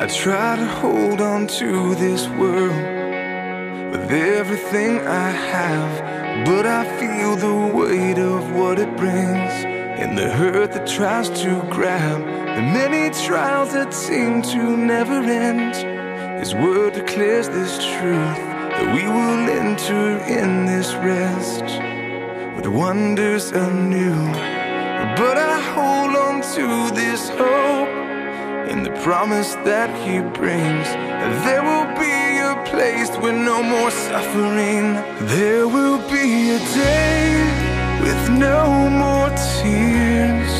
I try to hold on to this world with everything I have, but I feel the weight of what it brings and the hurt that tries to grab the many trials that seem to never end. His word declares this truth that we will enter in this rest with wonders anew. But I hold on to this hope in the promise that He brings. There will be a place with no more suffering. There will be a day with no more tears,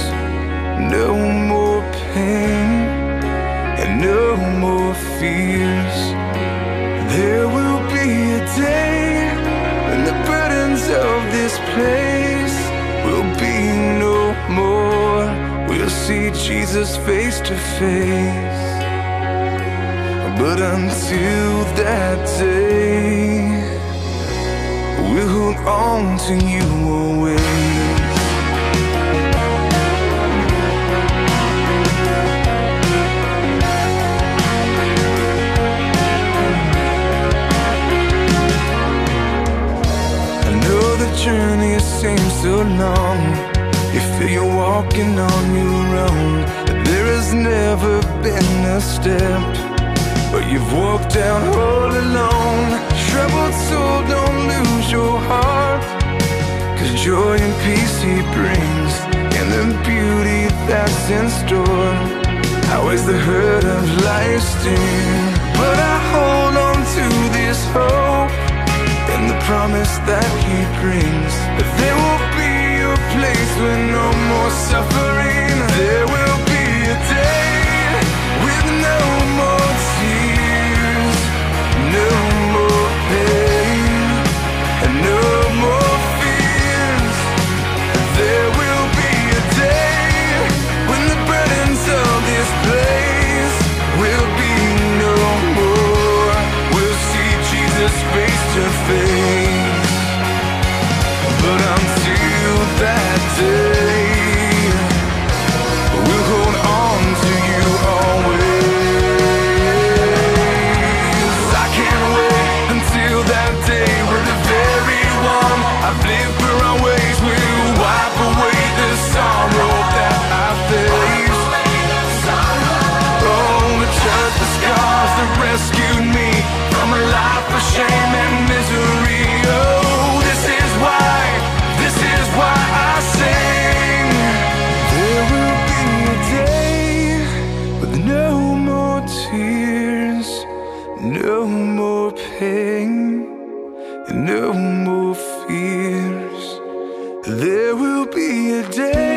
no more pain, and no more fears. There will be a day when the burdens of this place will be no more. We'll see Jesus face to face. But until that day, we'll hold on to you always. I know the journey seems so long. You feel you're walking on your own. There has never been a step but you've walked down all alone. Troubled soul, don't lose your heart. Cause joy and peace he brings, and the beauty that's in store. Outweighs the hurt of life's sting. But I hold on to this hope and the promise that he brings. rescued me from a life of shame and misery. Oh, this is why, this is why I sing. There will be a day with no more tears, no more pain, and no more fears. There will be a day.